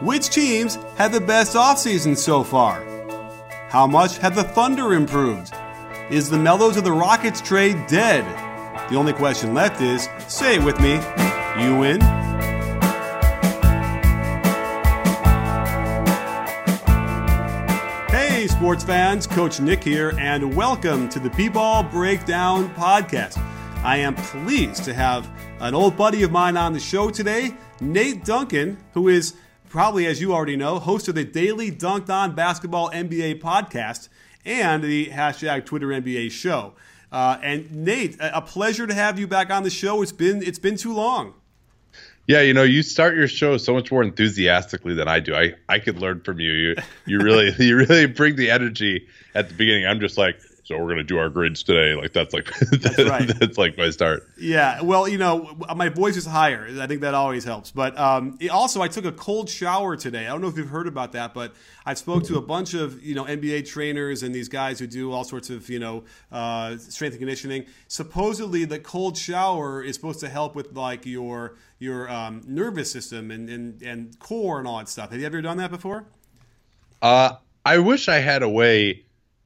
Which teams had the best offseason so far? How much have the Thunder improved? Is the Mellows of the Rockets trade dead? The only question left is say it with me, you win. Hey, sports fans, Coach Nick here, and welcome to the B-Ball Breakdown Podcast. I am pleased to have an old buddy of mine on the show today, Nate Duncan, who is probably, as you already know, host of the Daily Dunc'd On Basketball NBA podcast and the hashtag Twitter NBA show. Uh, and Nate, a pleasure to have you back on the show. It's been it's been too long. Yeah, you know, you start your show so much more enthusiastically than I do. I, I could learn from you. You you really you really bring the energy at the beginning. I'm just like, so we're gonna do our grids today. Like that's like that's, right. that's like my start. Yeah. Well, you know, my voice is higher. I think that always helps. But um, also, I took a cold shower today. I don't know if you've heard about that, but I spoke to a bunch of you know NBA trainers and these guys who do all sorts of you know uh, strength and conditioning. Supposedly, the cold shower is supposed to help with like your your um, nervous system and, and and core and all that stuff. Have you ever done that before? Uh, I wish I had a way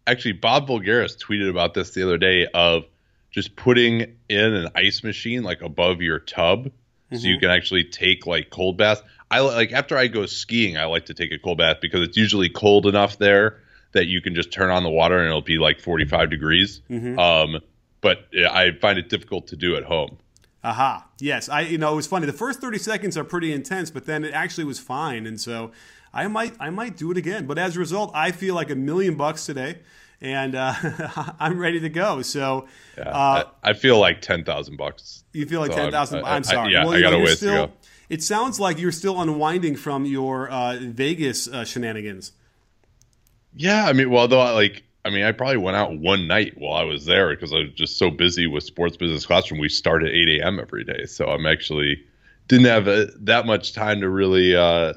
actually Bob Voulgaris tweeted about this the other day of just putting in an ice machine like above your tub mm-hmm. so you mm-hmm. can actually take like cold baths. I like after I go skiing, I like to take a cold bath because it's usually cold enough there that you can just turn on the water and it'll be like 45 degrees. Mm-hmm. Um, but I find it difficult to do at home. Aha. Yes. I you know, it was funny. The first 30 seconds are pretty intense, but then it actually was fine. And so I might I might do it again. But as a result, I feel like a million bucks today and uh, I'm ready to go. So yeah, uh, I, I, feel like ten thousand bucks. You feel like so ten thousand? I'm sorry. I, yeah, well, I got a ways still, to go. It sounds like you're still unwinding from your uh, Vegas uh, shenanigans. Yeah, I mean, well, though, like, I mean, I probably went out one night while I was there because I was just so busy with sports business classroom. We start at 8 a.m. every day, so I'm actually didn't have a, that much time to really uh,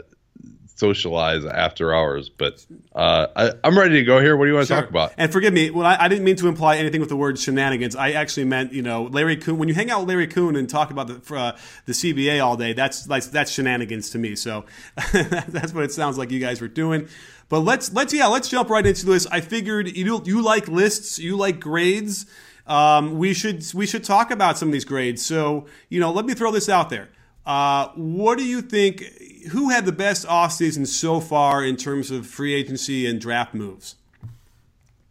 socialize after hours. But uh, I, am ready to go here. What do you want to talk about? And forgive me, well, I, I, didn't mean to imply anything with the word shenanigans. I actually meant, you know, Larry Coon. When you hang out with Larry Coon and talk about the uh, the CBA all day, that's like that's shenanigans to me. So that's what it sounds like you guys were doing. But let's let's yeah let's jump right into this. I figured you you like lists, you like grades. Um, we should we should talk about some of these grades. So you know, let me throw this out there. Uh, what do you think? Who had the best offseason so far in terms of free agency and draft moves?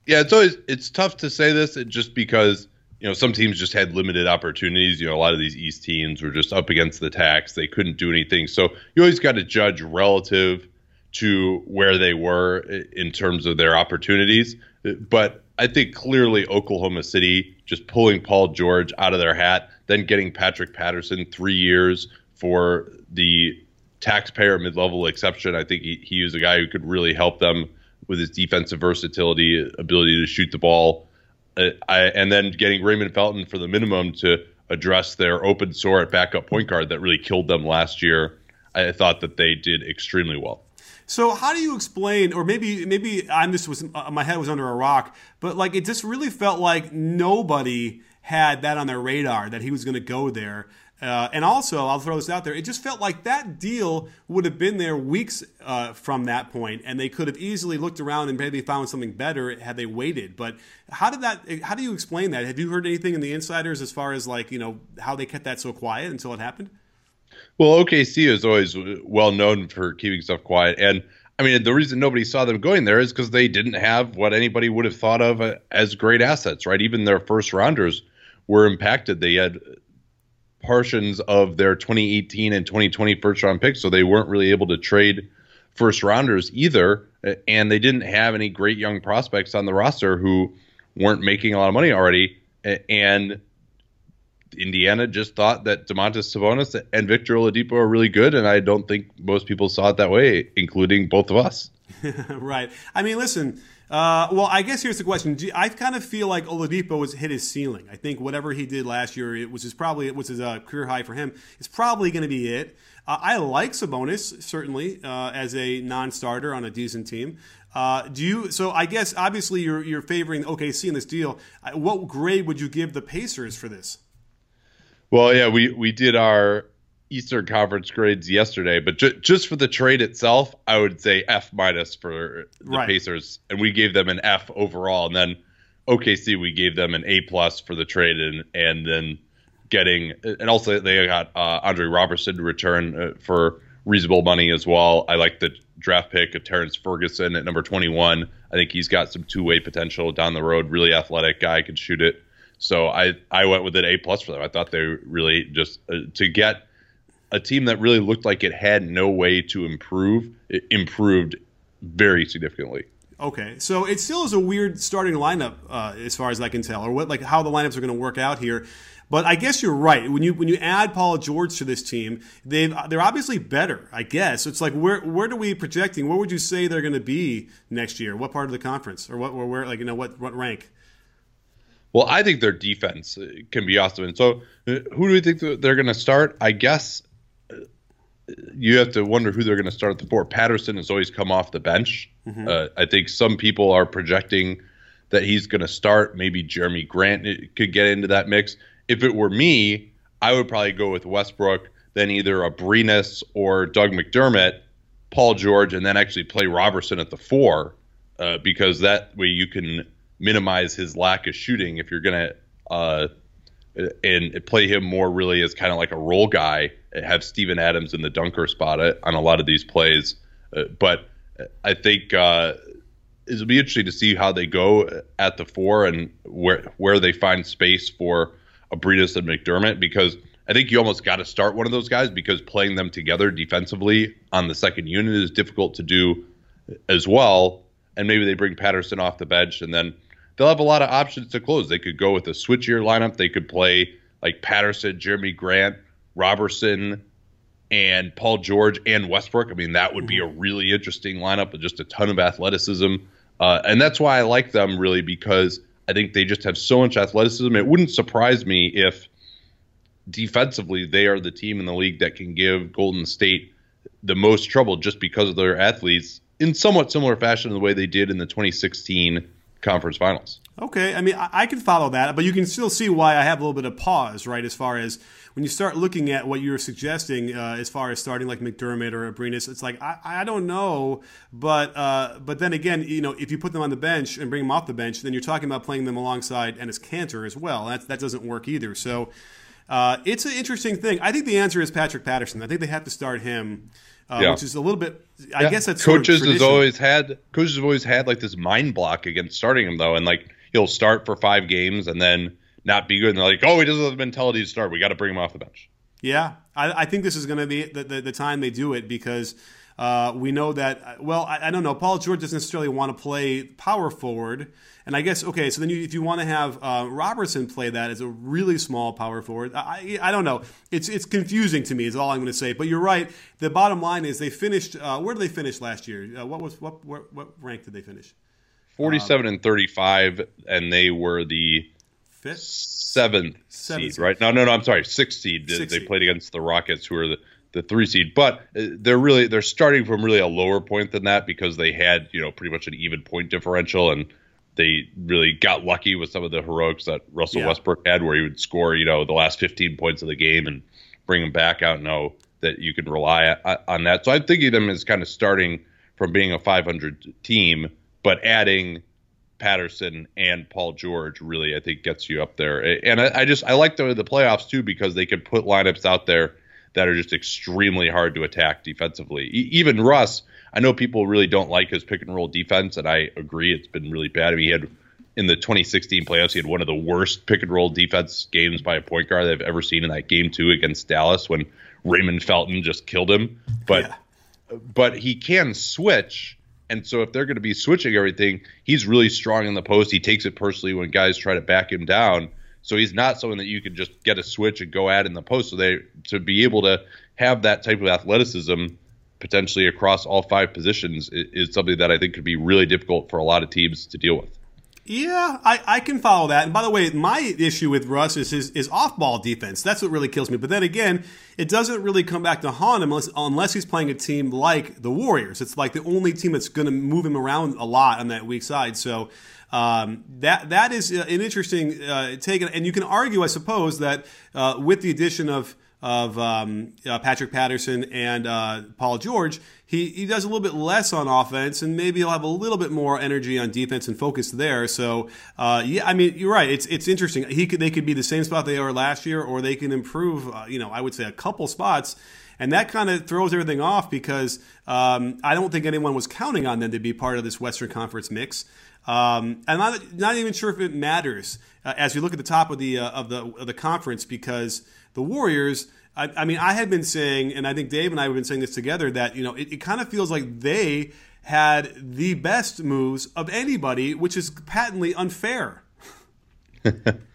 Yeah, it's always it's tough to say this just because you know some teams just had limited opportunities. You know, a lot of these East teams were just up against the tax; they couldn't do anything. So you always got to judge relative to where they were in terms of their opportunities. But I think clearly Oklahoma City just pulling Paul George out of their hat, then getting Patrick Patterson three years for the taxpayer mid level exception. I think he, he was a guy who could really help them with his defensive versatility, ability to shoot the ball. Uh, I, and then getting Raymond Felton for the minimum to address their open sore at backup point guard that really killed them last year. I thought that they did extremely well. So how do you explain, or maybe maybe I'm just was uh, my head was under a rock, but like it just really felt like nobody had that on their radar that he was going to go there. Uh, and also, I'll throw this out there. It just felt like that deal would have been there weeks uh, from that point, and they could have easily looked around and maybe found something better had they waited. But how did that? How do you explain that? Have you heard anything in the insiders as far as like you know how they kept that so quiet until it happened? Well, OKC is always well known for keeping stuff quiet, and I mean the reason nobody saw them going there is because they didn't have what anybody would have thought of uh, as great assets, right? Even their first rounders were impacted. They had portions of their 2018 and 2020 first round picks, so they weren't really able to trade first rounders either. And they didn't have any great young prospects on the roster who weren't making a lot of money already. And Indiana just thought that Domantas Sabonis and Victor Oladipo are really good, and I don't think most people saw it that way, including both of us. right. I mean, listen, uh, well, I guess here's the question. I kind of feel like Oladipo has hit his ceiling. I think whatever he did last year, was his probably was his uh, career high for him. It's probably going to be it. Uh, I like Sabonis certainly uh, as a non-starter on a decent team. Uh, do you? So I guess obviously you're you're favoring OKC in this deal. What grade would you give the Pacers for this? Well, yeah, we we did our Eastern Conference grades yesterday, but ju- just for the trade itself, I would say F minus for the right. Pacers, and we gave them an F overall. And then OKC, we gave them an A plus for the trade, and and then getting and also they got uh, Andre Roberson to return uh, for reasonable money as well. I like the draft pick of Terrance Ferguson at number 21. I think he's got some two way potential down the road. Really athletic guy, can shoot it. So I I went with an A plus for them. I thought they really just uh, to get a team that really looked like it had no way to improve, it improved very significantly. Okay, so it still is a weird starting lineup uh, as far as I can tell, or what like how the lineups are going to work out here. But I guess you're right. When you when you add Paul George to this team, they they're obviously better. I guess it's like where where do we projecting? Where would you say they're going to be next year? What part of the conference, or what or where like you know what what rank? Well, I think their defense can be awesome. And so, uh, who do we think they're going to start? I guess you have to wonder who they're going to start at the four. Patterson has always come off the bench. Mm-hmm. Uh, I think some people are projecting that he's going to start. Maybe Jerami Grant could get into that mix. If it were me, I would probably go with Westbrook, then either Abrines or Doug McDermott, Paul George, and then actually play Roberson at the four, uh, because that way you can minimize his lack of shooting if you're going to. Uh, and play him more really as kind of like a role guy. Have Steven Adams in the dunker spot on a lot of these plays, uh, but I think uh, it'll be interesting to see how they go at the four and where where they find space for Abrines and McDermott because I think you almost got to start one of those guys because playing them together defensively on the second unit is difficult to do as well. And maybe they bring Patterson off the bench and then they'll have a lot of options to close. They could go with a switchier lineup. They could play like Patterson, Jerami Grant, Roberson, and Paul George and Westbrook. I mean, that would be a really interesting lineup with just a ton of athleticism. Uh, and that's why I like them really because I think they just have so much athleticism. It wouldn't surprise me if defensively they are the team in the league that can give Golden State the most trouble just because of their athletes in somewhat similar fashion to the way they did in the 2016 conference finals. Okay, I mean, I, I, can follow that, but you can still see why I have a little bit of pause, right? As far as when you start looking at what you're suggesting, uh, as far as starting like McDermott or Abrines, it's like I, I don't know, but uh, but then again, you know, if you put them on the bench and bring them off the bench, then you're talking about playing them alongside Enes Kanter as well. That that doesn't work either. So uh, it's an interesting thing. I think the answer is Patrick Patterson. I think they have to start him uh, yeah. which is a little bit. I yeah. guess that's coaches has always had coaches have always had like this mind block against starting him though, and like he'll start for five games and then not be good, and they're like, oh, he doesn't have the mentality to start. We got to bring him off the bench. Yeah, I, I think this is going to be the, the, the time they do it because uh, we know that, well, I, I, don't know. Paul George doesn't necessarily want to play power forward. And I guess, okay, so then you, if you want to have uh, Roberson play that as a really small power forward, I, I don't know. It's it's confusing to me, is all I'm going to say. But you're right. The bottom line is they finished, uh, where did they finish last year? Uh, what was what, what, what rank did they finish? 47 um, and 35, and they were the fifth, seventh, seventh seed, right? No, no, no. I'm sorry, sixth seed. They seed. played against the Rockets, who are the the three seed, but uh, they're really they're starting from really a lower point than that because they had you know pretty much an even point differential and they really got lucky with some of the heroics that Russell yeah. Westbrook had, where he would score you know the last 15 points of the game and bring them back out. And know that you can rely on that. So I'm thinking them as kind of starting from being a 500 team, but adding Patterson and Paul George really I think gets you up there. And I, I just I like the the playoffs too because they can put lineups out there that are just extremely hard to attack defensively. E- even Russ, I know people really don't like his pick and roll defense, and I agree it's been really bad. I mean, he had in the 2016 playoffs, he had one of the worst pick and roll defense games by a point guard I've ever seen in that game two against Dallas when Raymond Felton just killed him. But yeah. but he can switch. And so if they're going to be switching everything, he's really strong in the post. He takes it personally when guys try to back him down. So he's not someone that you can just get a switch and go at in the post. So they to be able to have that type of athleticism potentially across all five positions is, is something that I think could be really difficult for a lot of teams to deal with. Yeah, I, I can follow that. And by the way, my issue with Russ is his, his off ball defense. That's what really kills me. But then again, it doesn't really come back to haunt him unless, unless he's playing a team like the Warriors. It's like the only team that's going to move him around a lot on that weak side. So um, that that is uh, an interesting uh, take, and you can argue, I suppose, that uh, with the addition of of um, uh, Patrick Patterson and uh, Paul George, he, he does a little bit less on offense, and maybe he'll have a little bit more energy on defense and focus there. So, uh, yeah, I mean, you're right. It's it's interesting. He could they could be the same spot they were last year, or they can improve. Uh, you know, I would say a couple spots. And that kind of throws everything off because um, I don't think anyone was counting on them to be part of this Western Conference mix. Um, I'm not, not even sure if it matters uh, as we look at the top of the uh, of the of the conference because the Warriors. I, I, mean, I had been saying, and I think Dave and I have been saying this together that you know it, it kind of feels like they had the best moves of anybody, which is patently unfair.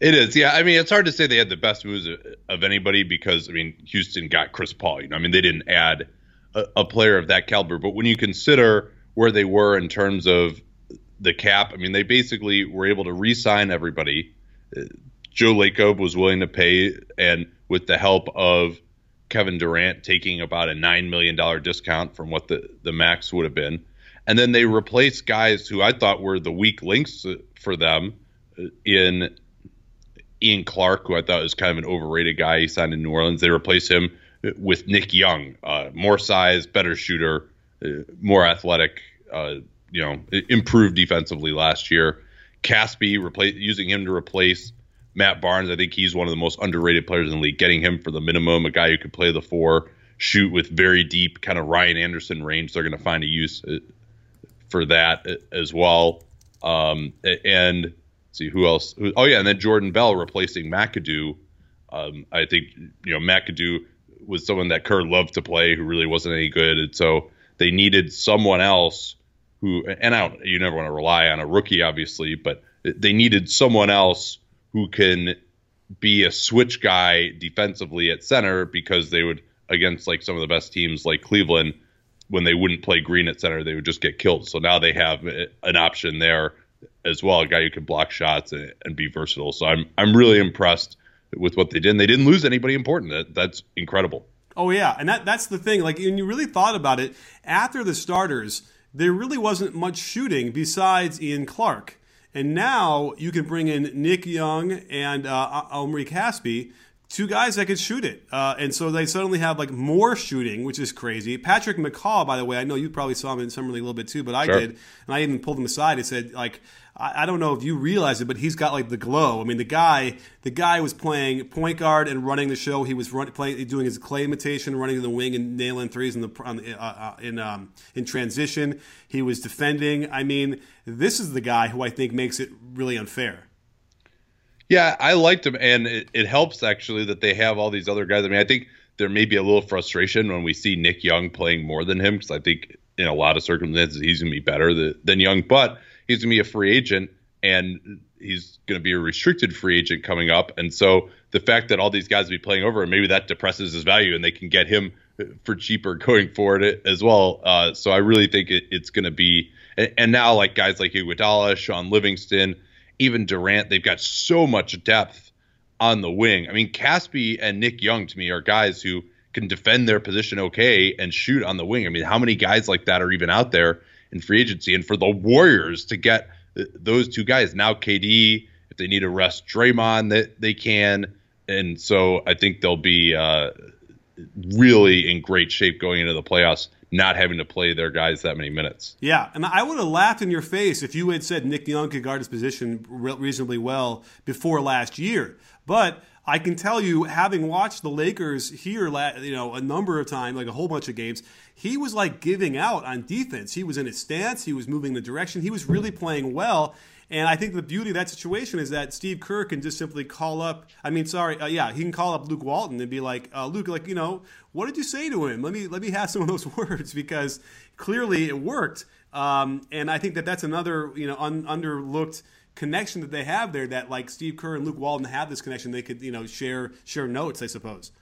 It is, yeah. I mean, it's hard to say they had the best moves of, anybody because I mean, Houston got Chris Paul. You know, I mean, they didn't add a, a, player of that caliber. But when you consider where they were in terms of the cap, I mean, they basically were able to re-sign everybody. Uh, Joe Lacob was willing to pay, and with the help of Kevin Durant taking about a nine million dollar discount from what the the max would have been, and then they replaced guys who I thought were the weak links for them uh, in Ian Clark, who I thought was kind of an overrated guy. He signed in New Orleans. They replaced him with Nick Young, uh, more size, better shooter, more athletic. Uh, you know, improved defensively last year. Casspi replace using him to replace Matt Barnes. I think he's one of the most underrated players in the league. Getting him for the minimum, a guy who could play the four, shoot with very deep kind of Ryan Anderson range. They're going to find a use uh, for that uh, as well. Um, and see who else. Oh yeah, and then Jordan Bell replacing McAdoo. Um, I think you know McAdoo was someone that Kerr loved to play, who really wasn't any good, and so they needed someone else who. And I don't. You never want to rely on a rookie, obviously, but they needed someone else who can be a switch guy defensively at center because they would against like some of the best teams like Cleveland when they wouldn't play Green at center, they would just get killed. So now they have an option there as well, a guy who can block shots and, and, be versatile. So I'm I'm really impressed with what they did. And they didn't lose anybody important. That, that's incredible. Oh yeah, and that that's the thing. Like, when you really thought about it, after the starters, there really wasn't much shooting besides Ian Clark. And now you can bring in Nick Young and uh, Omri Casspi two guys that could shoot it. Uh, and so they suddenly have like more shooting, which is crazy. Patrick McCaw, by the way, I know you probably saw him in summer league a little bit too, but I sure. did, and I even pulled him aside and said like. I, I don't know if you realize it, but he's got like the glow. I mean, the guy, the guy was playing point guard and running the show. He was run, playing, doing his Klay imitation, running to the wing and nailing threes in the uh, uh, in um, in transition. He was defending. I mean, this is the guy who I think makes it really unfair. Yeah, I liked him, and it, it, helps actually that they have all these other guys. I mean, I think there may be a little frustration when we see Nick Young playing more than him because I think in a lot of circumstances he's going to be better than, Young, but he's going to be a free agent and he's going to be a restricted free agent coming up. And so the fact that all these guys will be playing over, maybe that depresses his value and they can get him for cheaper going forward as well. Uh, so I really think it, it's going to be, and now like guys like Iguodala, Shaun Livingston even Durant, they've got so much depth on the wing. I mean, Casspi and Nick Young to me are guys who can defend their position okay and shoot on the wing. I mean, how many guys like that are even out there in free agency? And for the Warriors to get those two guys now, KD, if they need to rest Draymond, that they can. And so I think they'll be uh, really in great shape going into the playoffs not having to play their guys that many minutes. Yeah, and I would have laughed in your face if you had said Nick Young could guard his position reasonably well before last year. But I can tell you, having watched the Lakers here, you know, a number of times, like a whole bunch of games, he was like giving out on defense. He was in his stance. He was moving the direction. He was really playing well. And I think the beauty of that situation is that Steve Kerr can just simply call up. I mean, sorry, uh, yeah, he can call up Luke Walton and be like, uh, Luke, like you know, what did you say to him? Let me let me have some of those words because clearly it worked. Um, and I think that that's another you know un- underlooked connection that they have there. That like Steve Kerr and Luke Walton have this connection. They could you know share share notes, I suppose.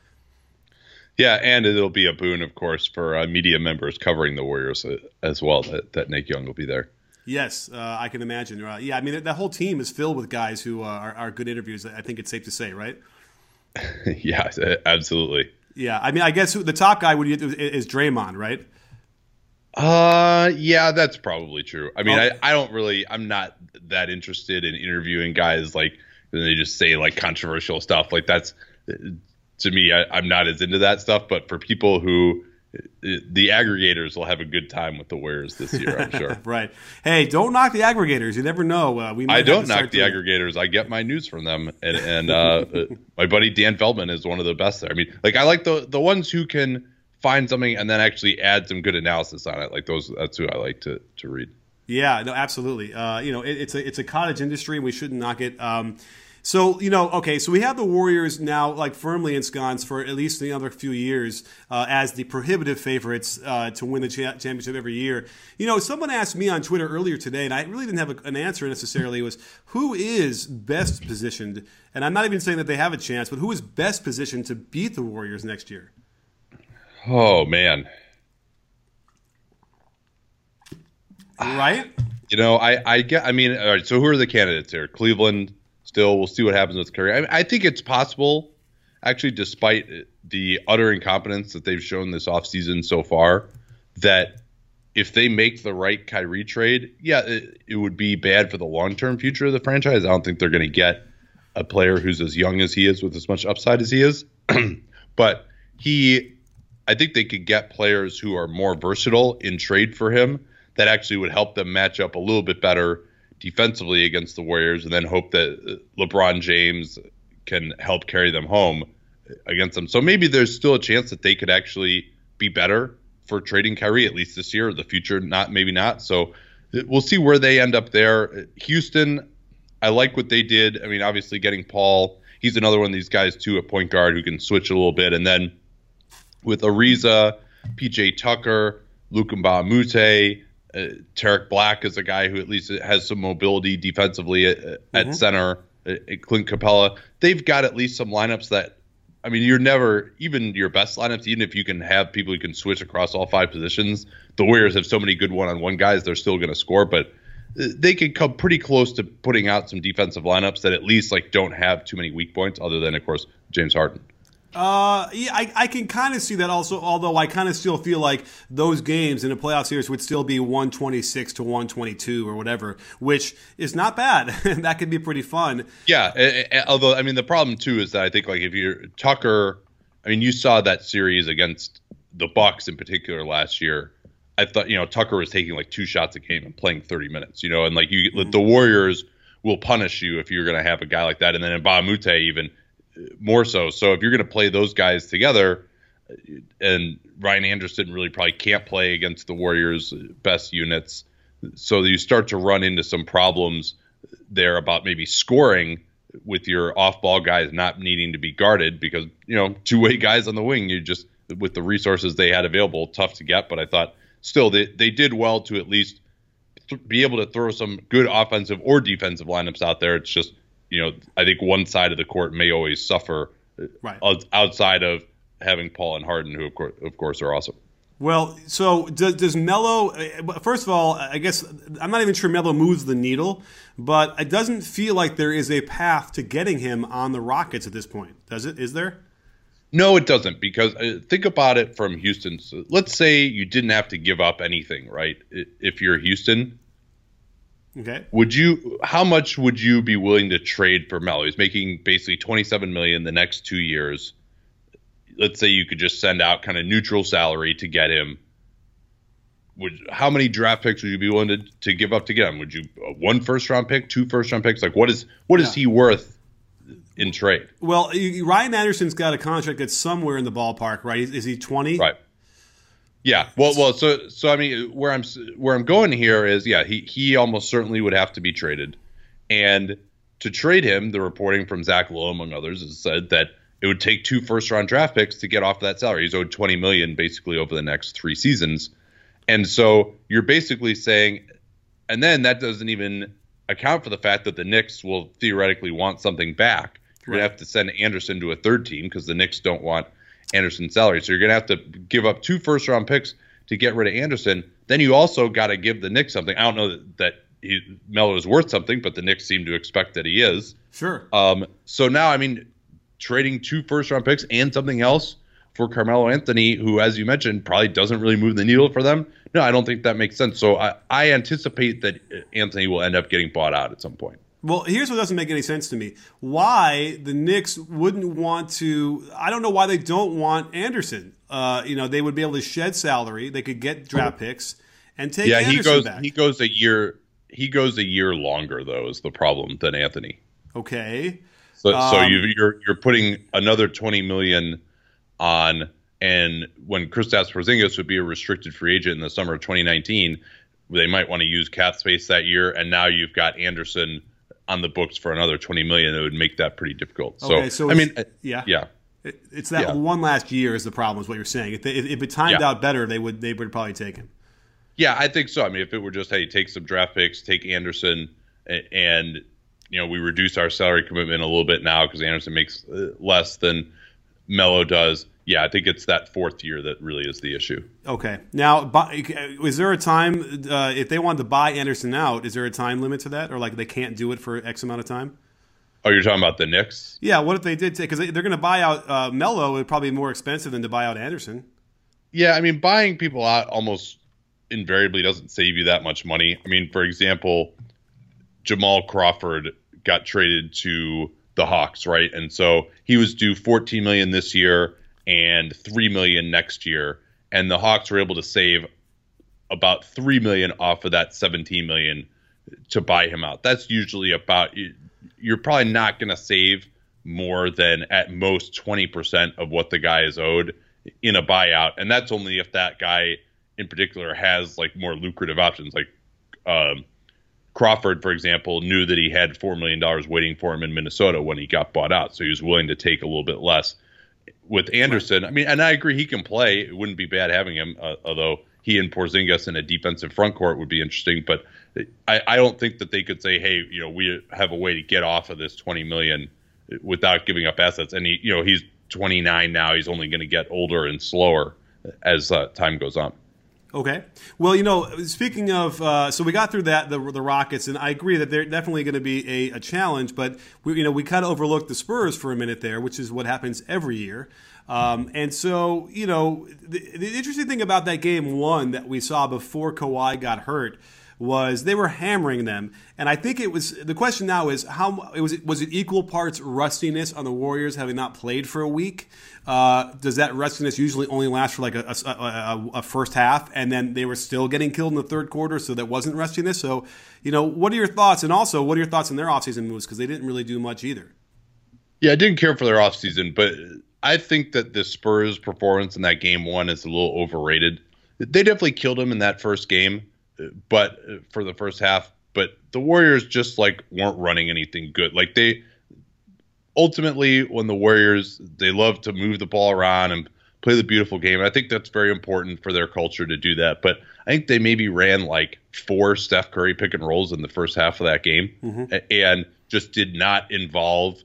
Yeah, and it'll be a boon, of course, for uh, media members covering the Warriors uh, as well. That that Nick Young will be there. Yes, uh, I can imagine. Uh, yeah, I mean, that whole team is filled with guys who uh, are, are, good interviews. I think it's safe to say, right? yeah, absolutely. Yeah, I mean, I guess the top guy would is Draymond, right? Uh, yeah, that's probably true. I mean, oh. I, I don't really, I'm not that interested in interviewing guys like they just say like controversial stuff. Like that's to me, I, am not as into that stuff. But for people who the aggregators will have a good time with the Warriors this year, I'm sure. right. Hey, don't knock the aggregators. You never know. Uh, we I don't knock the aggregators. I get my news from them, and and uh, my buddy Dan Feldman is one of the best there. I mean, like I like the the ones who can find something and then actually add some good analysis on it. Like those, that's who I like to to read. Yeah, no, absolutely. Uh, you know, it, it's a it's a cottage industry, and we shouldn't knock it. Um, so you know, okay, so we have the Warriors now like firmly ensconced for at least another few years uh, as the prohibitive favorites uh, to win the cha- championship every year. You know, someone asked me on Twitter earlier today, and I really didn't have a, an answer necessarily. Was who is best positioned? And I'm not even saying that they have a chance, but who is best positioned to beat the Warriors next year? Oh man, right? You know, I I get. I mean, all right. So who are the candidates here? Cleveland still. We'll see what happens with Kyrie. I, I think it's possible, actually, despite the utter incompetence that they've shown this offseason so far, that if they make the right Kyrie trade, yeah, it, it would be bad for the long term future of the franchise. I don't think they're going to get a player who's as young as he is with as much upside as he is. but he, I think they could get players who are more versatile in trade for him that actually would help them match up a little bit better defensively against the Warriors, and then hope that LeBron James can help carry them home against them. So maybe there's still a chance that they could actually be better for trading Kyrie at least this year. The future, not maybe not. So we'll see where they end up there. Houston, I like what they did. I mean, obviously getting Paul, he's another one of these guys too, a point guard who can switch a little bit, and then with Ariza, PJ Tucker, Luka Mbah uh, Tarik Black is a guy who at least has some mobility defensively at, mm-hmm. at center. Uh, Clint Capela, they've got at least some lineups that, I mean, you're never even your best lineups. Even if you can have people who can switch across all five positions, the Warriors have so many good one-on-one guys; they're still going to score. But uh, they could come pretty close to putting out some defensive lineups that at least like don't have too many weak points, other than of course James Harden. Uh, yeah, I, I can kind of see that also, although I kind of still feel like those games in a playoff series would still be 126 to 122 or whatever, which is not bad. that could be pretty fun. Yeah, although, I mean, the problem too is that I think, like, if you're Tucker, I mean, you saw that series against the Bucks in particular last year. I thought, you know, Tucker was taking like two shots a game and playing 30 minutes, you know, and like you, mm-hmm. the Warriors will punish you if you're going to have a guy like that. And then in a even more so. So if you're going to play those guys together, and Ryan Anderson really probably can't play against the Warriors' best units, so you start to run into some problems there about maybe scoring with your off-ball guys not needing to be guarded because you know two-way guys on the wing, you just with the resources they had available, tough to get. But I thought still they they did well to at least th- be able to throw some good offensive or defensive lineups out there. It's just you know, I think one side of the court may always suffer right. outside of having Paul and Harden, who of course, of course are awesome. Well, so does, does Melo? Uh, first of all, I guess I'm not even sure Melo moves the needle, but it doesn't feel like there is a path to getting him on the Rockets at this point. Does it? Is there? No, it doesn't. Because uh, think about it from Houston. Let's say you didn't have to give up anything, right? If you're Houston, Okay. Would you? How much would you be willing to trade for Melo? He's making basically 27 million the next two years. Let's say you could just send out kind of neutral salary to get him. Would how many draft picks would you be willing to, to give up to get him? Would you uh, one first round pick, two first round picks? Like what is what is yeah. he worth in trade? Well, Ryan Anderson's got a contract that's somewhere in the ballpark, right? Is he 20? Right. Yeah. Well, well. So, so I mean, where I'm where I'm going here is, yeah, he he almost certainly would have to be traded, and to trade him, the reporting from Zach Lowe, among others, has said that it would take two first round draft picks to get off that salary. He's owed 20 million basically over the next three seasons, and so you're basically saying, and then that doesn't even account for the fact that the Knicks will theoretically want something back. You're right. gonna have to send Anderson to a third team because the Knicks don't want Anderson's salary. So you're going to have to give up two first round picks to get rid of Anderson. Then you also got to give the Knicks something. I don't know that, that he, Melo is worth something, but the Knicks seem to expect that he is. Sure. Um, so now, I mean, trading two first round picks and something else for Carmelo Anthony, who, as you mentioned, probably doesn't really move the needle for them. No, I don't think that makes sense. So I, I anticipate that Anthony will end up getting bought out at some point. Well, here's what doesn't make any sense to me. Why the Knicks wouldn't want to? I don't know why they don't want Anderson. Uh, you know, they would be able to shed salary. They could get draft picks and take. Yeah, Anderson he goes. Back. He goes a year. He goes a year longer though. Is the problem than Anthony? Okay. So, so Um, you, you're you're putting another twenty million on, and when Kristaps Porzingis would be a restricted free agent in the summer of 2019, they might want to use cap space that year, and now you've got Anderson on the books for another 20 million. It would make that pretty difficult. So, Okay, so I mean, yeah. yeah, It's that Yeah. one last year is the problem, is what you're saying. If, they, if, if it timed Yeah. out better, they would they would probably take him. yeah, I think so. I mean, if it were just hey, take some draft picks, take Anderson, and you know we reduce our salary commitment a little bit now because Anderson makes uh, less than Melo does. Yeah, I think it's that fourth year that really is the issue. Okay. Now, buy, is there a time uh, if they wanted to buy Anderson out? Is there a time limit to that, or like they can't do it for X amount of time? Oh, you're talking about the Knicks? Yeah. What if they did take? Because they, they're going to buy out uh, Melo. It would probably be more expensive than to buy out Anderson. Yeah, I mean, buying people out almost invariably doesn't save you that much money. I mean, for example, Jamal Crawford got traded to the Hawks, right? And so he was due 14 million this year and 3 million next year, and the Hawks were able to save about 3 million off of that 17 million to buy him out. That's usually about you're probably not going to save more than at most 20% of what the guy is owed in a buyout. And that's only if that guy in particular has like more lucrative options. Like um, Crawford for example knew that he had 4 million dollars waiting for him in Minnesota when he got bought out. So he was willing to take a little bit less with Anderson I mean and I agree he can play it wouldn't be bad having him uh, although he and Porzingis in a defensive front court would be interesting but I, I don't think that they could say hey you know we have a way to get off of this 20 million without giving up assets and he you know he's 29 now. He's only going to get older and slower as uh, time goes on. Okay. Well, you know, speaking of, uh, so we got through that the the Rockets, and I agree that they're definitely going to be a, a challenge. But we, you know, we kind of overlooked the Spurs for a minute there, which is what happens every year. Um, and so, you know, the, the interesting thing about that game one that we saw before Kawhi got hurt was they were hammering them, and I think it was the question now is how it was was it equal parts rustiness on the Warriors having not played for a week. Uh, does that rustiness usually only last for like a, a, a, a, first half, and then they were still getting killed in the third quarter, so that wasn't rustiness. So, you know, what are your thoughts? And also, what are your thoughts on their offseason moves because they didn't really do much either. Yeah, I didn't care for their offseason, but I think that the Spurs' performance in that game one is a little overrated. They definitely killed him in that first game but for the first half. But the Warriors just like weren't running anything good. Like they ultimately, when the Warriors they love to move the ball around and play the beautiful game. I think that's very important for their culture to do that. But I think they maybe ran like four Steph Curry pick and rolls in the first half of that game, mm-hmm. and just did not involve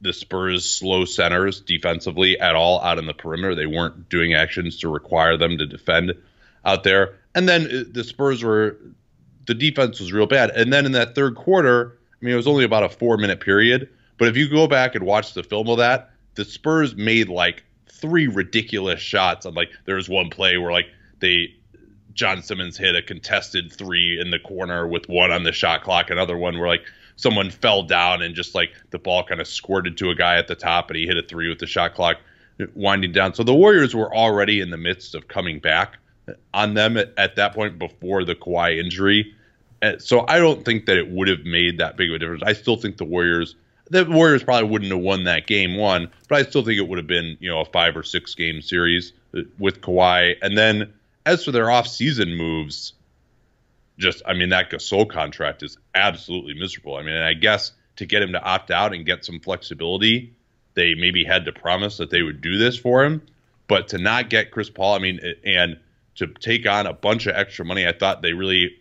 the Spurs slow centers defensively at all out in the perimeter. They weren't doing actions to require them to defend out there. And then uh, the Spurs were, the defense was real bad. And then in that third quarter, I mean, it was only about a four minute period. But if you go back and watch the film of that, the Spurs made like three ridiculous shots. On like, there was one play where like they, John Simmons hit a contested three in the corner with one on the shot clock. Another one where like someone fell down and just like the ball kind of squirted to a guy at the top and he hit a three with the shot clock winding down. So the Warriors were already in the midst of coming back on them at, at, that point before the Kawhi injury. So I don't think that it would have made that big of a difference. I still think the Warriors, the Warriors probably wouldn't have won that game one, but I still think it would have been, you know, a five or six game series with Kawhi. And then as for their off-season moves, just I mean that Gasol contract is absolutely miserable. I mean, I guess to get him to opt out and get some flexibility, they maybe had to promise that they would do this for him. But to not get Chris Paul, I mean, and to take on a bunch of extra money. I thought they really,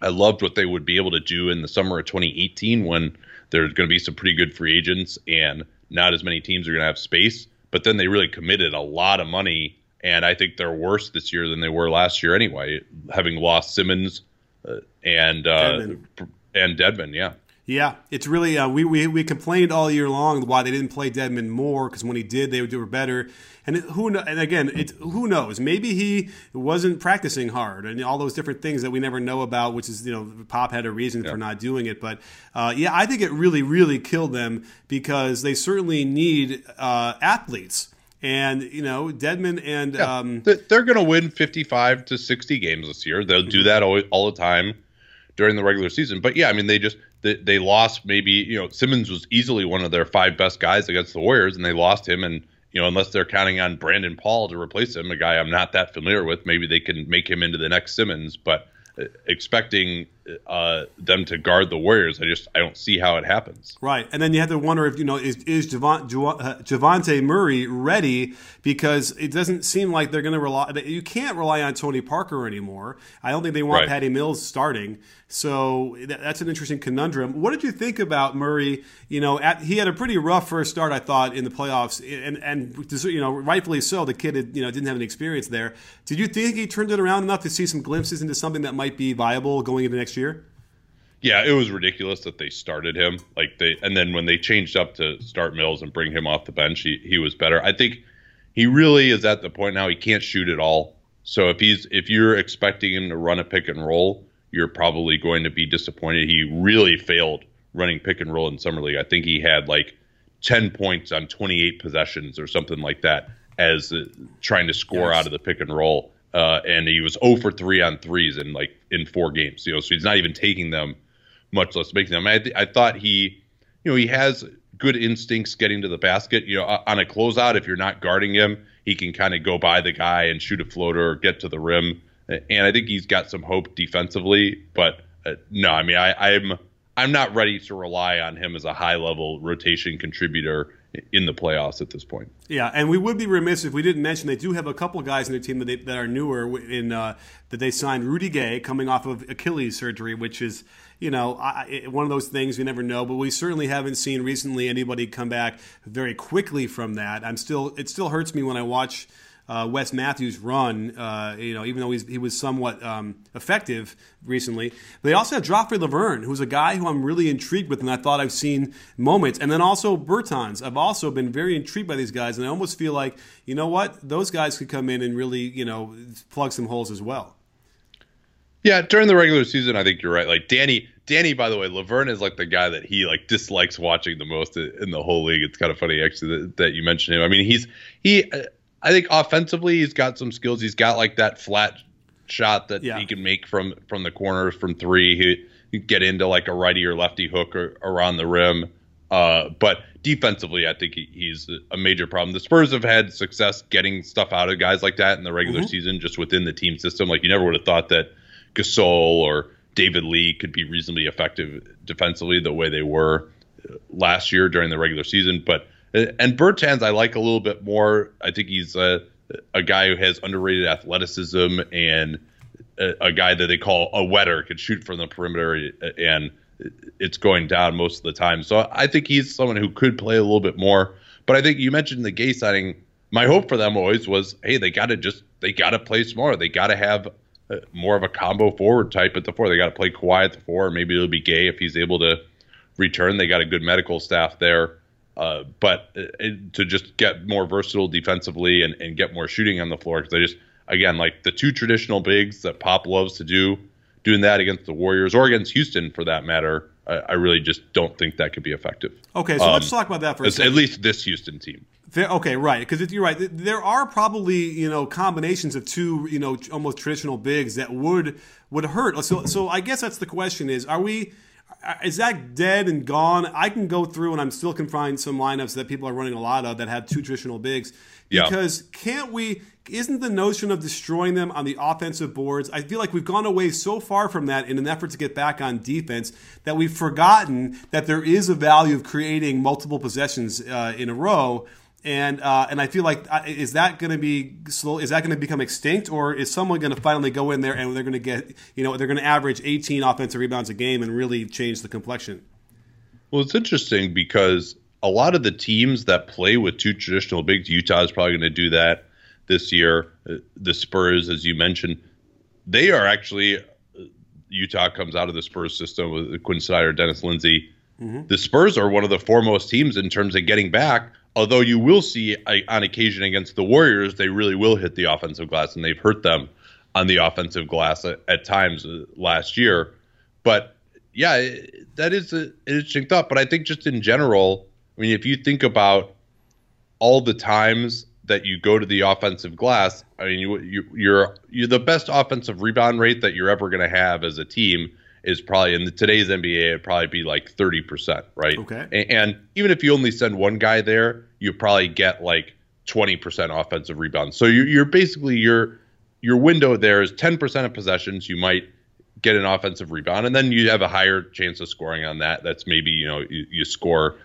I loved what they would be able to do in the summer of 2018 when there's going to be some pretty good free agents and not as many teams are going to have space. But then they really committed a lot of money, and I think they're worse this year than they were last year anyway, having lost Simmons uh, and uh, Dedmon. and Dedmon. Yeah. Yeah, it's really uh, we, we we complained all year long why they didn't play Dedmon more because when he did they would were better. And who and again, it, who knows? Maybe he wasn't practicing hard and all those different things that we never know about. Which is you know Pop had a reason yeah. for not doing it, but uh, yeah, I think it really really killed them because they certainly need uh, athletes. And you know, Dedmon and yeah. um, they're going to win fifty-five to sixty games this year. They'll do that all, all the time during the regular season. But yeah, I mean, they just they, they lost maybe you know Simmons was easily one of their five best guys against the Warriors, and they lost him. And you know, unless they're counting on Brandon Paul to replace him, a guy I'm not that familiar with, maybe they can make him into the next Simmons. But uh, expecting uh, them to guard the Warriors. I just I don't see how it happens. Right, and then you have to wonder if you know is is Javon, Dejounte Murray ready because it doesn't seem like they're going to rely. You can't rely on Tony Parker anymore. I don't think they want right. Patty Mills starting. So that's an interesting conundrum. What did you think about Murray? You know, at, he had a pretty rough first start, I thought, in the playoffs, and and you know, rightfully so. The kid, had, you know, didn't have any experience there. Did you think he turned it around enough to see some glimpses into something that might be viable going into the next year? Yeah, it was ridiculous that they started him. Like they, and then when they changed up to start Mills and bring him off the bench, he he was better. I think he really is at the point now he can't shoot at all. So if he's if you're expecting him to run a pick and roll you're probably going to be disappointed. He really failed running pick and roll in summer league. I think he had like 10 points on 28 possessions or something like that as uh, trying to score yes. out of the pick and roll. Uh, and he was 0 for 3 on threes in like in four games. You know, so he's not even taking them, much less making them. I, th- I thought he, you know, he has good instincts getting to the basket. You know, on a closeout, if you're not guarding him, he can kind of go by the guy and shoot a floater or get to the rim and I think he's got some hope defensively. But uh, no, I mean, I, I'm I'm not ready to rely on him as a high level rotation contributor in the playoffs at this point. Yeah, and we would be remiss if we didn't mention they do have a couple guys in their team that, they, that are newer in uh, that they signed Rudy Gay coming off of Achilles surgery, which is you know I, one of those things we never know. But we certainly haven't seen recently anybody come back very quickly from that. I'm still it still hurts me when I watch uh, Wes Matthews' run, uh, you know, even though he was somewhat um, effective recently. They also have Joffrey Lauvergne, who's a guy who I'm really intrigued with, and I thought I've seen moments. And then also Bertans. I've also been very intrigued by these guys, and I almost feel like, you know what, those guys could come in and really, you know, plug some holes as well. Yeah, during the regular season, I think you're right. Like Danny, Danny, by the way, Lauvergne is like the guy that he like dislikes watching the most in the whole league. It's kind of funny actually that, that you mentioned him. I mean, he's he I think offensively he's got some skills. He's got like that flat shot that yeah. he can make from from the corners from three. He, he get into like a righty or lefty hook or around the rim. Uh, but defensively, I think he, he's a major problem. The Spurs have had success getting stuff out of guys like that in the regular mm-hmm. season, just within the team system. Like you never would have thought that Gasol or David Lee could be reasonably effective defensively the way they were last year during the regular season. But and Bertans, I like a little bit more. I think he's a, a guy who has underrated athleticism and a, a, guy that they call a wetter, can shoot from the perimeter, and it's going down most of the time. So I think he's someone who could play a little bit more. But I think you mentioned the Gay signing. My hope for them always was, hey, they got to just they got to play smarter. They got to have uh, more of a combo forward type at the four. They got to play Kawhi at the four. Maybe it'll be Gay if he's able to return. They got a good medical staff there. Uh, but it, to just get more versatile defensively and, and get more shooting on the floor because I just again like the two traditional bigs that Pop loves to do, doing that against the Warriors or against Houston for that matter. I, I really just don't think that could be effective. Okay, so um, let's talk about that for a second. At least this Houston team. Okay, right. Because you're right. There are probably you know combinations of two you know almost traditional bigs that would would hurt. So so I guess that's the question: is are we uh, is that dead and gone? I can go through and I'm still can find some lineups that people are running a lot of that have two traditional bigs. Because yeah. can't we? Isn't the notion of destroying them on the offensive boards? I feel like we've gone away so far from that in an effort to get back on defense that we've forgotten that there is a value of creating multiple possessions uh, in a row and uh, and I feel like uh, is that going to be slow? Is that going to become extinct, or is someone going to finally go in there and they're going to get you know they're going to average 18 offensive rebounds a game and really change the complexion? Well, it's interesting because a lot of the teams that play with two traditional bigs, Utah is probably going to do that this year. Uh, the Spurs, as you mentioned, they are actually uh, Utah comes out of the Spurs system with Quin Snyder, Dennis Lindsey Mm-hmm. The Spurs are one of the foremost teams in terms of getting back. Although you will see on occasion against the Warriors, they really will hit the offensive glass, and they've hurt them on the offensive glass at, at times uh, last year. But yeah, that is an interesting thought. But I think just in general, I mean, if you think about all the times that you go to the offensive glass, I mean, you, you you're you're the best offensive rebound rate that you're ever going to have as a team is probably in the, today's NBA it'd probably be like 30%, right? Okay. And, and, even if you only send one guy there, you probably get like 20% offensive rebounds. So you're, you're basically your your window there is 10% of possessions you might get an offensive rebound and then you have a higher chance of scoring on that. That's maybe, you know, you, you score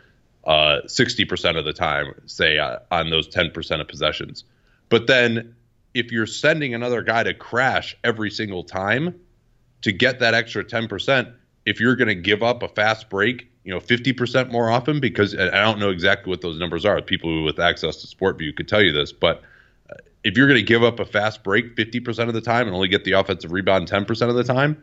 uh, 60% of the time, say uh, on those 10% of possessions. But then if you're sending another guy to crash every single time, to get that extra 10%, if you're going to give up a fast break, you know, 50% more often, because I don't know exactly what those numbers are. People with access to SportVU could tell you this, but uh, if you're going to give up a fast break 50% of the time and only get the offensive rebound 10% of the time,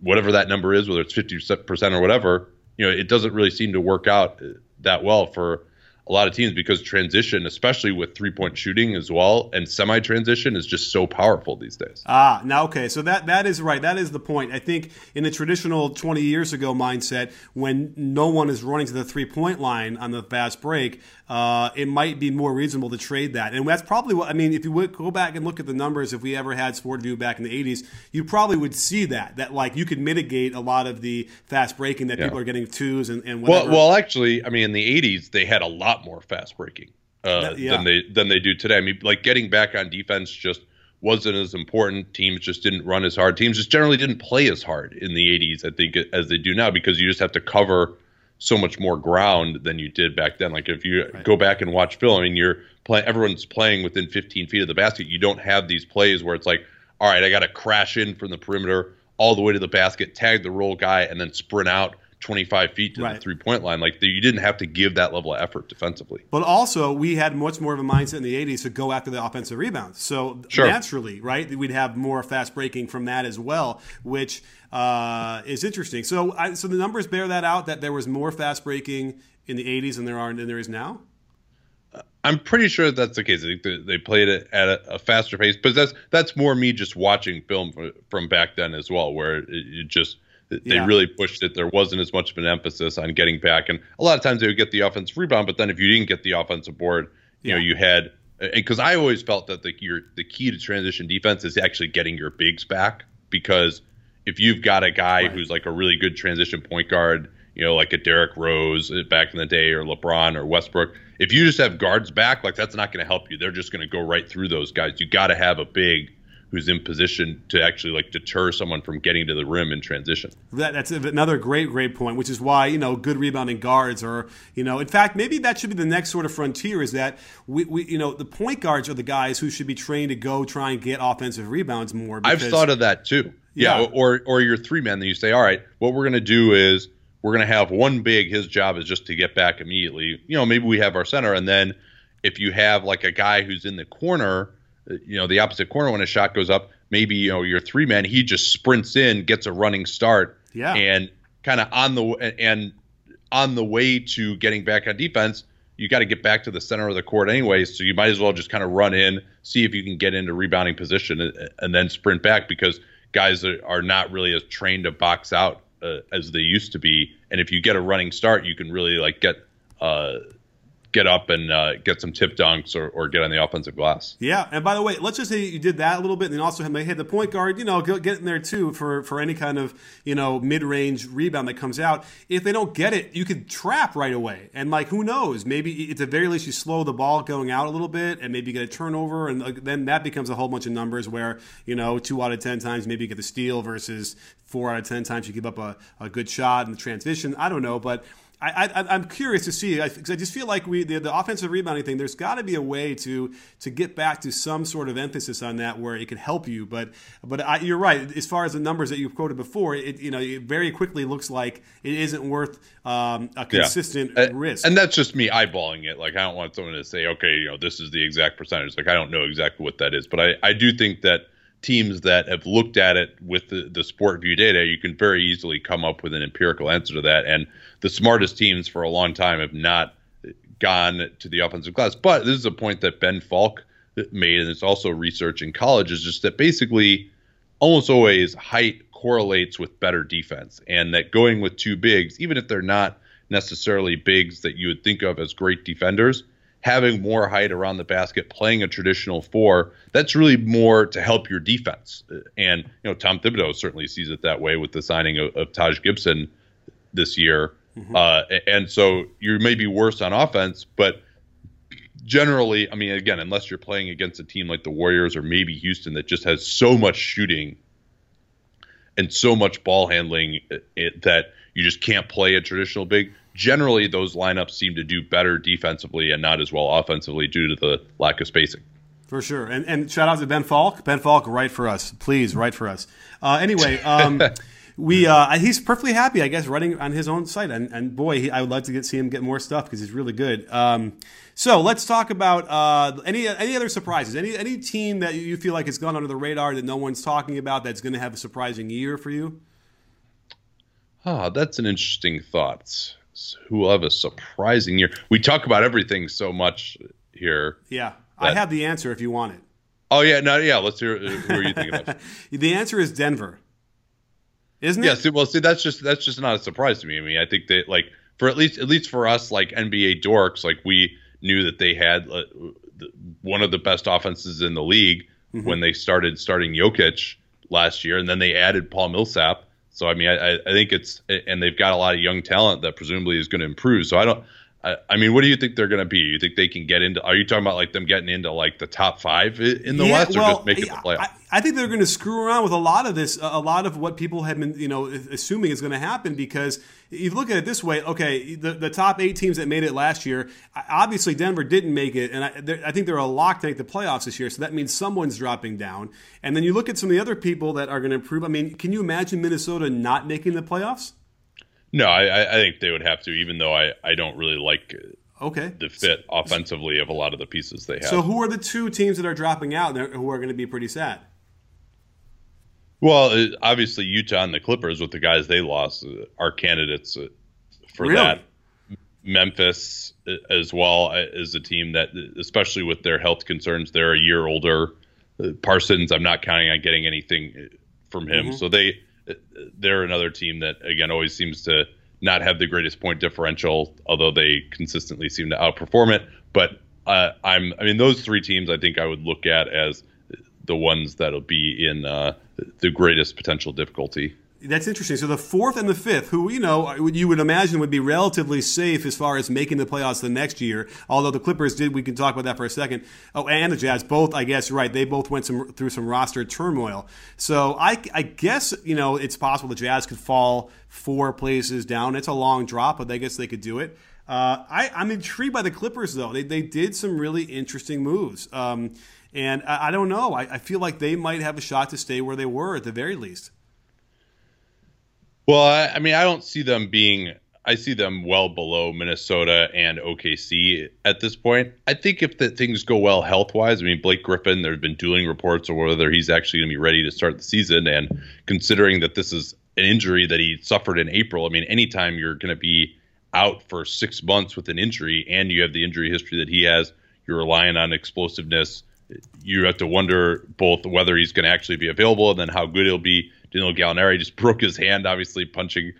whatever that number is, whether it's 50% or whatever, you know, it doesn't really seem to work out uh, that well for a lot of teams because transition, especially with three point shooting as well, and semi transition is just so powerful these days. Ah, now okay, so that that is right. That is the point. I think in the traditional twenty years ago mindset, when no one is running to the three point line on the fast break, uh, it might be more reasonable to trade that. And that's probably what I mean. If you would go back and look at the numbers, if we ever had SportVU back in the '80s, you probably would see that that like you could mitigate a lot of the fast breaking that yeah. people are getting twos and, and whatever. Well, well, actually, I mean, in the '80s they had a lot more fast breaking uh, yeah. than they than they do today. I mean, like getting back on defense just wasn't as important. Teams just didn't run as hard. Teams just generally didn't play as hard in the '80s, I think, as they do now because you just have to cover so much more ground than you did back then. Like if you right. go back and watch film, I mean, you're playing, everyone's playing within 15 feet of the basket. You don't have these plays where it's like, all right, I got to crash in from the perimeter all the way to the basket, tag the roll guy, and then sprint out 25 feet to right. the three point line. Like you didn't have to give that level of effort defensively. But also, we had much more of a mindset in the 80s to go after the offensive rebounds. So sure. naturally, right, we'd have more fast breaking from that as well, which uh, is interesting. So, I, so the numbers bear that out that there was more fast breaking in the 80s than there are than there is now. I'm pretty sure that's the case. I think they played it at a, a, faster pace, but that's that's more me just watching film from back then as well, where it, it just they yeah. really pushed it. There wasn't as much of an emphasis on getting back, and a lot of times they would get the offensive rebound. But then if you didn't get the offensive board, you yeah. know you had because I always felt that the your the key to transition defense is actually getting your bigs back because if you've got a guy right. who's like a really good transition point guard, you know, like a Derrick Rose uh, back in the day, or LeBron or Westbrook, if you just have guards back, like that's not going to help you. They're just going to go right through those guys. You got to have a big who's in position to actually like deter someone from getting to the rim in transition. That, that's another great, great point, which is why you know good rebounding guards are you know in fact maybe that should be the next sort of frontier is that we, we you know the point guards are the guys who should be trained to go try and get offensive rebounds more. Because, I've thought of that too. Yeah, yeah. or or your three men. Then you say, all right, what we're going to do is we're going to have one big. His job is just to get back immediately. You know, maybe we have our center, and then if you have like a guy who's in the corner you know the opposite corner when a shot goes up maybe you know your three man he just sprints in gets a running start yeah. and kind of on the and on the way to getting back on defense you got to get back to the center of the court anyway so you might as well just kind of run in see if you can get into rebounding position and, and then sprint back because guys are not really as trained to box out uh, as they used to be and if you get a running start you can really like get uh, get up and uh, get some tip dunks or, or, get on the offensive glass. Yeah, and by the way, let's just say you did that a little bit, and then also may hit the point guard. You know, get in there too for for any kind of you know mid range rebound that comes out. If they don't get it, you could trap right away, and like who knows, maybe at the very least you slow the ball going out a little bit, and maybe get a turnover, and then that becomes a whole bunch of numbers where you know two out of ten times maybe you get the steal versus four out of ten times you give up a, a good shot in the transition. I don't know, but I, am curious to see because I, I, just feel like we the, the offensive rebounding thing. There's got to be a way to to get back to some sort of emphasis on that where it can help you. But but I, you're right as far as the numbers that you've quoted before. It you know it very quickly looks like it isn't worth um, a consistent yeah. risk. And that's just me eyeballing it. Like I don't want someone to say, okay, you know, this is the exact percentage. Like I don't know exactly what that is, but I I do think that teams that have looked at it with the, the SportVU data, you can very easily come up with an empirical answer to that. And the smartest teams for a long time have not gone to the offensive class. But this is a point that Ben Falk made, and it's also research in college, is just that basically almost always height correlates with better defense, and that going with two bigs, even if they're not necessarily bigs that you would think of as great defenders, having more height around the basket, playing a traditional four, that's really more to help your defense. And you know, Tom Thibodeau certainly sees it that way with the signing of, of Taj Gibson this year. Mm-hmm. Uh, and so you may be worse on offense, but generally, I mean, again, unless you're playing against a team like the Warriors or maybe Houston that just has so much shooting and so much ball handling it, uh, that you just can't play a traditional big. Generally, those lineups seem to do better defensively and not as well offensively due to the lack of spacing. For sure. And, and shout out to Ben Falk. Ben Falk, write for us. Please, write for us. Uh, anyway, um, we uh, he's perfectly happy, I guess, running on his own site. And, and boy, he, I would love to get see him get more stuff because he's really good. Um, so let's talk about uh, any any other surprises. Any any team that you feel like has gone under the radar that no one's talking about that's going to have a surprising year for you. Ah, that's an interesting thought. Who will have a surprising year? We talk about everything so much here. Yeah, that... I have the answer if you want it. Oh yeah, no, yeah. Let's hear. Who are you thinking of? the answer is Denver isn't it? Yeah. Well, see, that's just that's just not a surprise to me. I mean, I think that like for at least at least for us like NBA dorks, like we knew that they had uh, one of the best offenses in the league mm-hmm. when they started starting Jokic last year, and then they added Paul Millsap. So I mean, I, I think it's and they've got a lot of young talent that presumably is going to improve. So I don't I, mean, what do you think they're going to be? You think they can get into? Are you talking about like them getting into like the top five in the yeah, West, or well, just making the playoffs? I, I, think they're going to screw around with a lot of this, a lot of what people have been, you know, assuming is going to happen. Because if you look at it this way, okay, the, the top eight teams that made it last year, obviously Denver didn't make it, and I, I think they're a lock to make the playoffs this year. So that means someone's dropping down. And then you look at some of the other people that are going to improve. I mean, can you imagine Minnesota not making the playoffs? No, I, I think they would have to, even though I, I don't really like okay the fit offensively of a lot of the pieces they have. So who are the two teams that are dropping out who are going to be pretty sad? Well, obviously Utah and the Clippers with the guys they lost uh, are candidates uh, for really? that. Memphis uh, as well is a team that, especially with their health concerns, they're a year older. Parsons, I'm not counting on getting anything from him, mm-hmm. so they they're another team that again always seems to not have the greatest point differential, although they consistently seem to outperform it. But uh, I'm, I mean, those three teams I think I would look at as the ones that'll be in uh, the greatest potential difficulty. That's interesting. So the fourth and the fifth, who you know you would imagine would be relatively safe as far as making the playoffs the next year. Although the Clippers did, we can talk about that for a second. Oh, and the Jazz, both I guess right. They both went some, through some roster turmoil. So I, I guess you know it's possible the Jazz could fall four places down. It's a long drop, but I guess they could do it. Uh, I, I'm intrigued by the Clippers though. They they did some really interesting moves. Um, and I, I don't know. I, I feel like they might have a shot to stay where they were at the very least. Well, I, I, mean, I don't see them being. I see them well below Minnesota and OKC at this point. I think if the things go well health wise, I mean, Blake Griffin, there have been dueling reports of whether he's actually going to be ready to start the season. And considering that this is an injury that he suffered in April, I mean, anytime you're going to be out for six months with an injury and you have the injury history that he has, you're relying on explosiveness. You have to wonder both whether he's going to actually be available and then how good he'll be Danilo Gallinari just broke his hand, obviously punching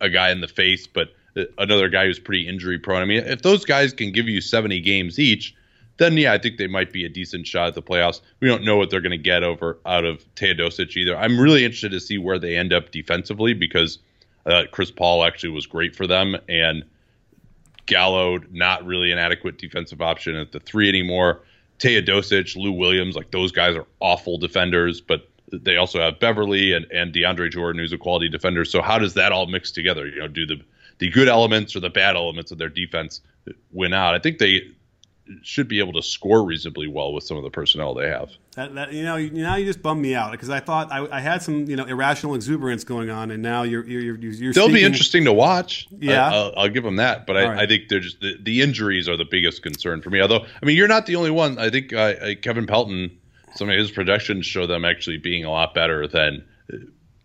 a guy in the face, but another guy who's pretty injury prone. I mean, if those guys can give you 70 games each, then yeah, I think they might be a decent shot at the playoffs. We don't know what they're going to get over out of Teodosic either. I'm really interested to see where they end up defensively because uh, Chris Paul actually was great for them, and Gallo not really an adequate defensive option at the three anymore. Teodosic, Lou Williams, like those guys are awful defenders, but they also have Beverley and, and DeAndre Jordan, who's a quality defender. So how does that all mix together? You know, do the the good elements or the bad elements of their defense win out? I think they should be able to score reasonably well with some of the personnel they have. That, that, you know, now you just bummed me out because I thought I, I, had some you know irrational exuberance going on, and now you're you're you're. you're They'll speaking. be interesting to watch. Yeah, I, will I'll give them that, but I, right. I, think they're just the, the, injuries are the biggest concern for me. Although I mean, you're not the only one. I think uh, Kevin Pelton some of his projections show them actually being a lot better than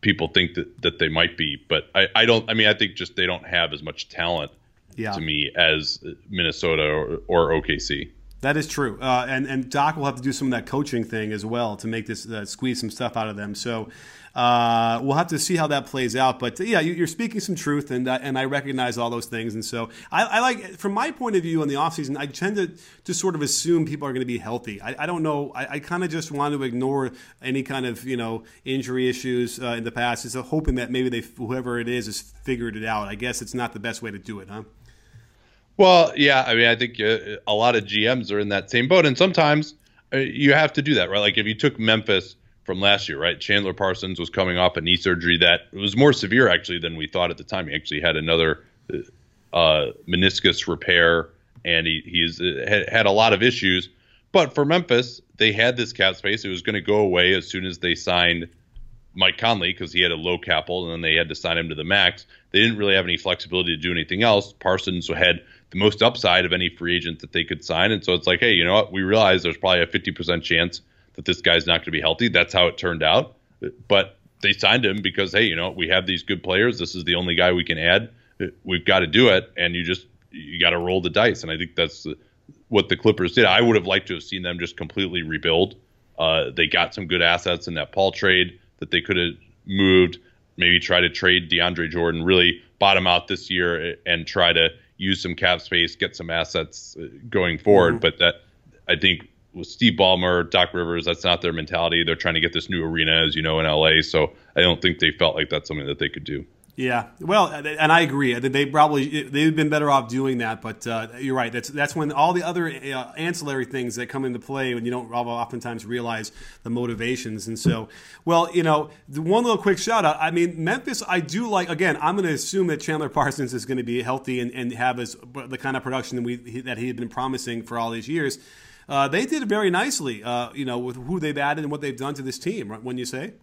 people think that, that they might be. But I, I don't. I mean, I think just they don't have as much talent yeah. to me as Minnesota or, or OKC. That is true, uh, and and Doc will have to do some of that coaching thing as well to make this uh, squeeze some stuff out of them. So uh, we'll have to see how that plays out. But yeah, you, are speaking some truth, and uh, and I recognize all those things. And so I, I, like, from my point of view in the offseason, I tend to just sort of assume people are going to be healthy. I, I don't know. I, I kind of just want to ignore any kind of you know injury issues uh, in the past, just hoping that maybe they whoever it is has figured it out. I guess it's not the best way to do it, huh? Well, yeah. I mean, I think uh, a lot of GMs are in that same boat, and sometimes uh, you have to do that, right? Like if you took Memphis from last year, right? Chandler Parsons was coming off a knee surgery that was more severe actually than we thought at the time. He actually had another uh, meniscus repair, and he he's uh, had, a lot of issues. But for Memphis, they had this cap space. It was going to go away as soon as they signed Mike Conley because he had a low cap hold, and then they had to sign him to the max. They didn't really have any flexibility to do anything else. Parsons had the most upside of any free agent that they could sign. And so it's like, hey, you know what? We realize there's probably a 50% chance that this guy's not going to be healthy. That's how it turned out. But they signed him because, hey, you know, we have these good players. This is the only guy we can add. We've got to do it. And you just, you got to roll the dice. And I think that's what the Clippers did. I would have liked to have seen them just completely rebuild. Uh, they got some good assets in that Paul trade that they could have moved, maybe try to trade DeAndre Jordan, really bottom out this year and try to use some cap space, get some assets uh, going forward. Mm-hmm. But that I think with Steve Ballmer, Doc Rivers, that's not their mentality. They're trying to get this new arena, as you know, in LA. So I don't think they felt like that's something that they could do. Yeah, well, and I agree. They probably they've been better off doing that, but uh, you're right. That's that's when all the other uh, ancillary things that come into play when you don't oftentimes realize the motivations. And so, well, you know, one little quick shout out. I mean, Memphis, I do like. Again, I'm going to assume that Chandler Parsons is going to be healthy and, and have his, the kind of production that we that he had been promising for all these years. Uh, they did very nicely, uh, you know, with who they've added and what they've done to this team. Right? When you say.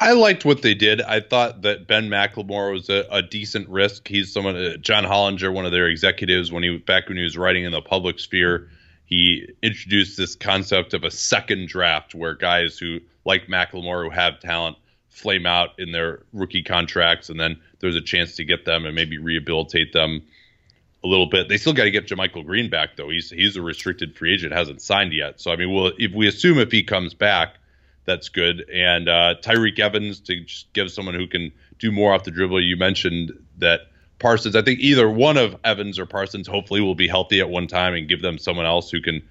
I liked what they did. I thought that Ben McLemore was a, a decent risk. He's someone, uh, John Hollinger, one of their executives, when he back when he was writing in the public sphere, he introduced this concept of a second draft where guys who like McLemore who have talent flame out in their rookie contracts, and then there's a chance to get them and maybe rehabilitate them a little bit. They still got to get JaMychal Green back though. He's he's a restricted free agent, hasn't signed yet. So I mean, well, if we assume if he comes back that's good. And uh, Tyreke Evans to just give someone who can do more off the dribble. You mentioned that Parsons. I think either one of Evans or Parsons hopefully will be healthy at one time and give them someone else who can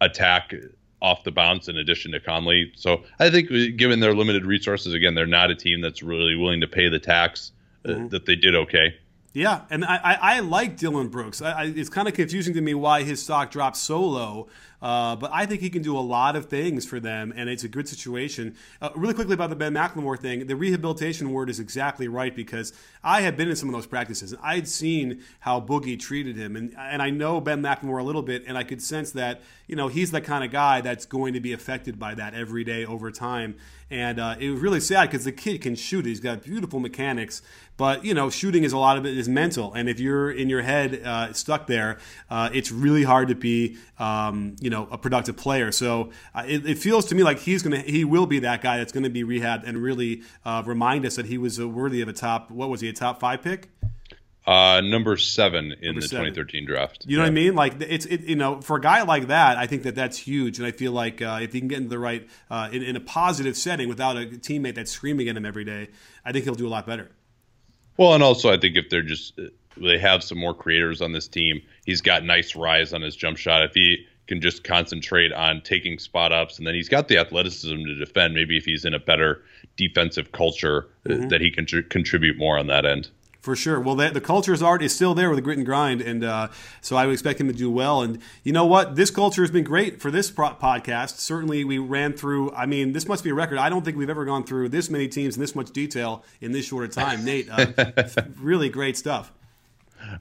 attack off the bounce in addition to Conley. So I think given their limited resources, again, they're not a team that's really willing to pay the tax uh, mm-hmm. that they did okay. Yeah, and I, I, I like Dillon Brooks. I, it's kind of confusing to me why his stock dropped so low uh, but I think he can do a lot of things for them, and it's a good situation. Uh, really quickly about the Ben McLemore thing, the rehabilitation word is exactly right because I had been in some of those practices, and I'd seen how Boogie treated him, and and I know Ben McLemore a little bit, and I could sense that you know he's the kind of guy that's going to be affected by that every day over time. And uh, it was really sad because the kid can shoot. He's got beautiful mechanics, but you know, shooting is a lot of it is mental. And if you're in your head uh, stuck there, uh, it's really hard to be, um, you know, a productive player. So uh, it, it, feels to me like he's gonna, he will be that guy that's to be rehabbed and really uh, remind us that he was worthy of a top. What was he? A top five pick? Uh, number seven in number the seven. 2013 draft. You know yeah. what I mean? Like it's it, you know for a guy like that, I think that that's huge, and I feel like uh, if he can get into the right uh, in, in, a positive setting without a teammate that's screaming at him every day, I think he'll do a lot better. Well, and also I think if they're just they have some more creators on this team, he's got nice rise on his jump shot. If he can just concentrate on taking spot ups, and then he's got the athleticism to defend. Maybe if he's in a better defensive culture, mm-hmm. that he can tr- contribute more on that end. For sure. Well, the, the culture is art is still there with the grit and grind, and uh, so I would expect him to do well. And you know what? This culture has been great for this pro- podcast. Certainly, we ran through. I mean, this must be a record. I don't think we've ever gone through this many teams in this much detail in this short time. Nate, uh, really great stuff.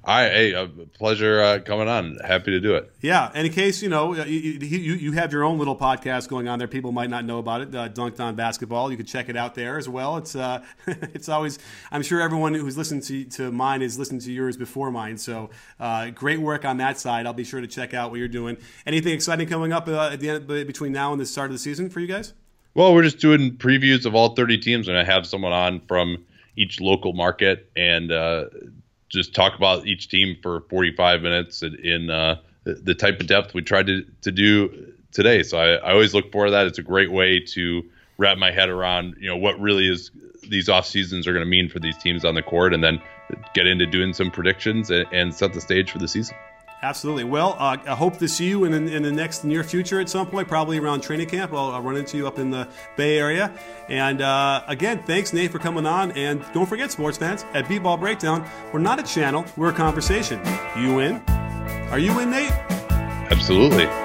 Right, hey, a pleasure uh, coming on. Happy to do it. Yeah, and in case you know, you, you, you have your own little podcast going on there. People might not know about it. Uh, Dunc'd On Basketball. You can check it out there as well. It's uh, it's always. I'm sure everyone who's listened to, to mine has listened to yours before mine. So uh, great work on that side. I'll be sure to check out what you're doing. Anything exciting coming up uh, at the end between now and the start of the season for you guys? Well, we're just doing previews of all 30 teams, and I have someone on from each local market and uh, just talk about each team for 45 minutes in uh, the type of depth we tried to, to do today. So I, I always look forward to that. It's a great way to wrap my head around, you know, what really is these off seasons are going to mean for these teams on the court, and then get into doing some predictions and, and set the stage for the season. Absolutely. Well, uh, I hope to see you in, in, the next near future at some point, probably around training camp. I'll, I'll run into you up in the Bay Area. And uh, again, thanks, Nate, for coming on. And don't forget, sports fans, at Beat Ball Breakdown, we're not a channel, we're a conversation. You in? Are you in, Nate? Absolutely.